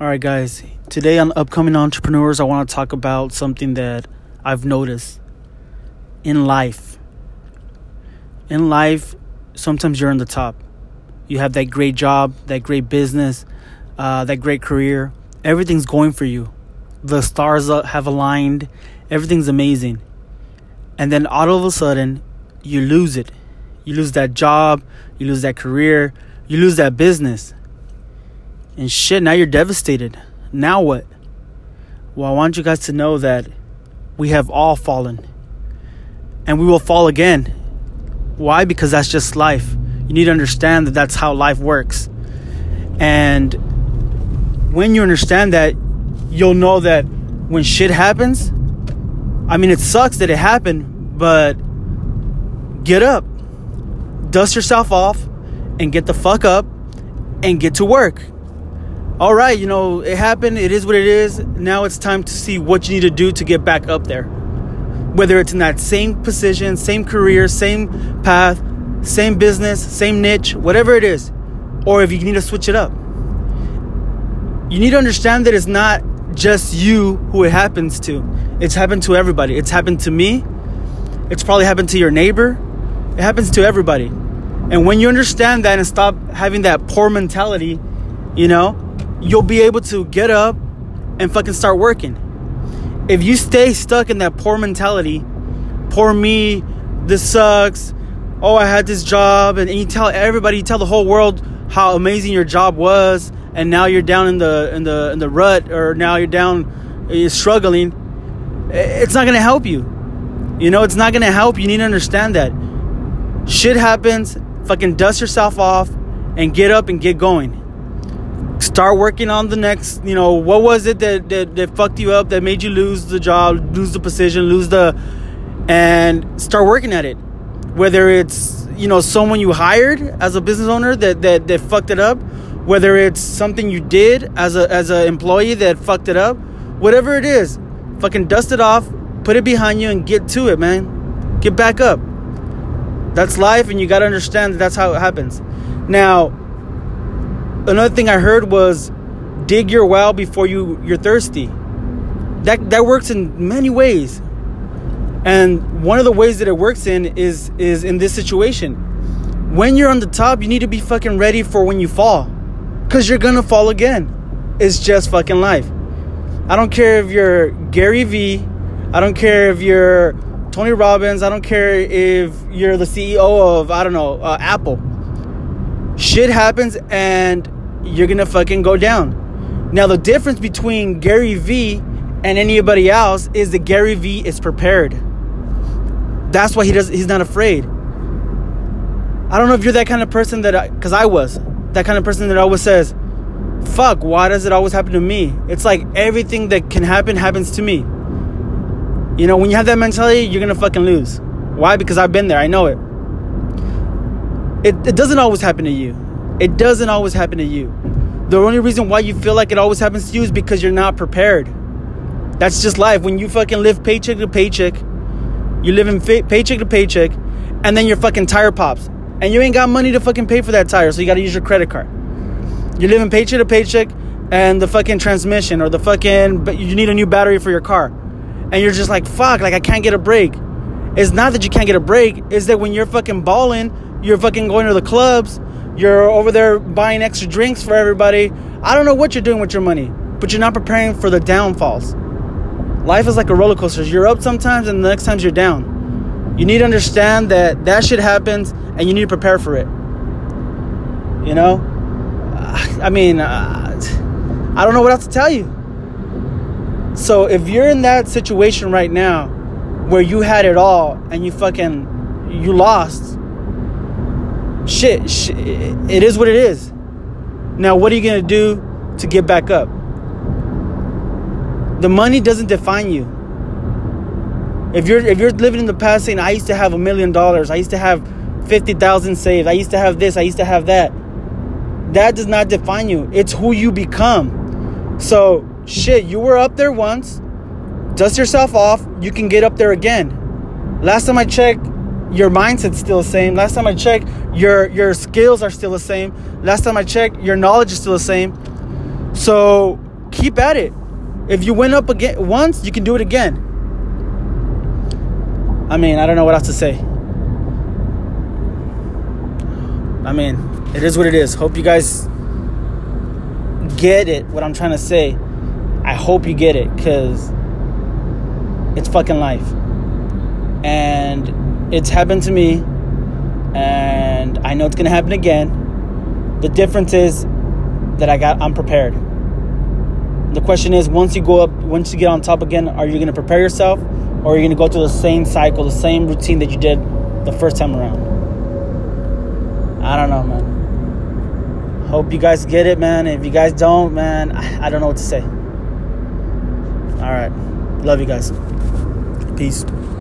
All right, guys. Today on Upcoming Entrepreneurs, I want to talk about something that I've noticed in life. In life, sometimes you're on the top. You have that great job, that great business, uh, that great career. Everything's going for you. The stars have aligned. Everything's amazing. And then all of a sudden, you lose it. You lose that job, you lose that career, you lose that business. And shit, now you're devastated. Now what? Well, I want you guys to know that we have all fallen. And we will fall again. Why? Because that's just life. You need to understand that that's how life works. And when you understand that, you'll know that when shit happens, I mean, it sucks that it happened, but get up, dust yourself off, and get the fuck up and get to work. All right, you know, it happened, it is what it is. Now it's time to see what you need to do to get back up there. Whether it's in that same position, same career, same path, same business, same niche, whatever it is, or if you need to switch it up. You need to understand that it's not just you who it happens to. It's happened to everybody. It's happened to me. It's probably happened to your neighbor. It happens to everybody. And when you understand that and stop having that poor mentality, you know, you'll be able to get up and fucking start working. If you stay stuck in that poor mentality, poor me, this sucks, oh, I had this job, and, and you tell everybody, you tell the whole world how amazing your job was, and now you're down in the in the in the rut or now you're down you're struggling it's not to help you. You know it's not to help. You need to understand that. Shit happens fucking dust yourself off and get up and get going start working on the next you know what was it that, that that fucked you up that made you lose the job lose the position lose the and start working at it whether it's you know someone you hired as a business owner that that, that fucked it up whether it's something you did as a as an employee that fucked it up, whatever it is, fucking dust it off, put it behind you, and get to it, man. Get back up. That's life, and you gotta understand that that's how it happens. Now, another thing I heard was dig your well before you you're thirsty. That that works in many ways. And one of the ways that it works in is is in this situation. When you're on the top, you need to be fucking ready for when you fall. Because you're gonna fall again. It's just fucking life. I don't care if you're Gary Vee. I don't care if you're Tony Robbins. I don't care if you're the CEO of, I don't know, uh, Apple. Shit happens and you're gonna fucking go down. Now, the difference between Gary Vee and anybody else is that Gary Vee is prepared. That's why he does. He's not afraid. I don't know if you're that kind of person that, I, because I, I was that kind of person that always says, fuck, why does it always happen to me? It's like everything that can happen happens to me. You know, when you have that mentality, you're gonna fucking lose. Why? Because I've been there, I know it. It, it doesn't always happen to you. It doesn't always happen to you. The only reason why you feel like it always happens to you is because you're not prepared. That's just life. When you fucking live paycheck to paycheck, you live in fa- paycheck to paycheck, and then your fucking tire pops and you ain't got money to fucking pay for that tire, so you gotta use your credit card. You're living paycheck to paycheck, and the fucking transmission or the fucking but you need a new battery for your car, and you're just like fuck, like I can't get a break. It's not that you can't get a break; it's that when you're fucking balling, you're fucking going to the clubs, you're over there buying extra drinks for everybody. I don't know what you're doing with your money, but you're not preparing for the downfalls. Life is like a roller coaster. You're up sometimes, and the next times you're down. You need to understand that that shit happens and you need to prepare for it. You know? I mean, uh, I don't know what else to tell you. So if you're in that situation right now where you had it all and you fucking you lost, shit, shit it is what it is. Now what are you going to do to get back up? The money doesn't define you. If you're if you're living in the past saying I used to have a million dollars, I used to have 50,000 saved. I used to have this, I used to have that. That does not define you. It's who you become. So, shit, you were up there once. Dust yourself off. You can get up there again. Last time I checked, your mindset's still the same. Last time I checked, your your skills are still the same. Last time I checked, your knowledge is still the same. So, keep at it. If you went up again once, you can do it again. I mean, I don't know what else to say. I mean, it is what it is. Hope you guys get it, what I'm trying to say. I hope you get it because it's fucking life. And it's happened to me, and I know it's gonna happen again. The difference is that I got I'm prepared. The question is once you go up, once you get on top again, are you gonna prepare yourself or are you gonna go through the same cycle, the same routine that you did the first time around? I don't know, man. Hope you guys get it, man. If you guys don't, man, I don't know what to say. All right. Love you guys. Peace.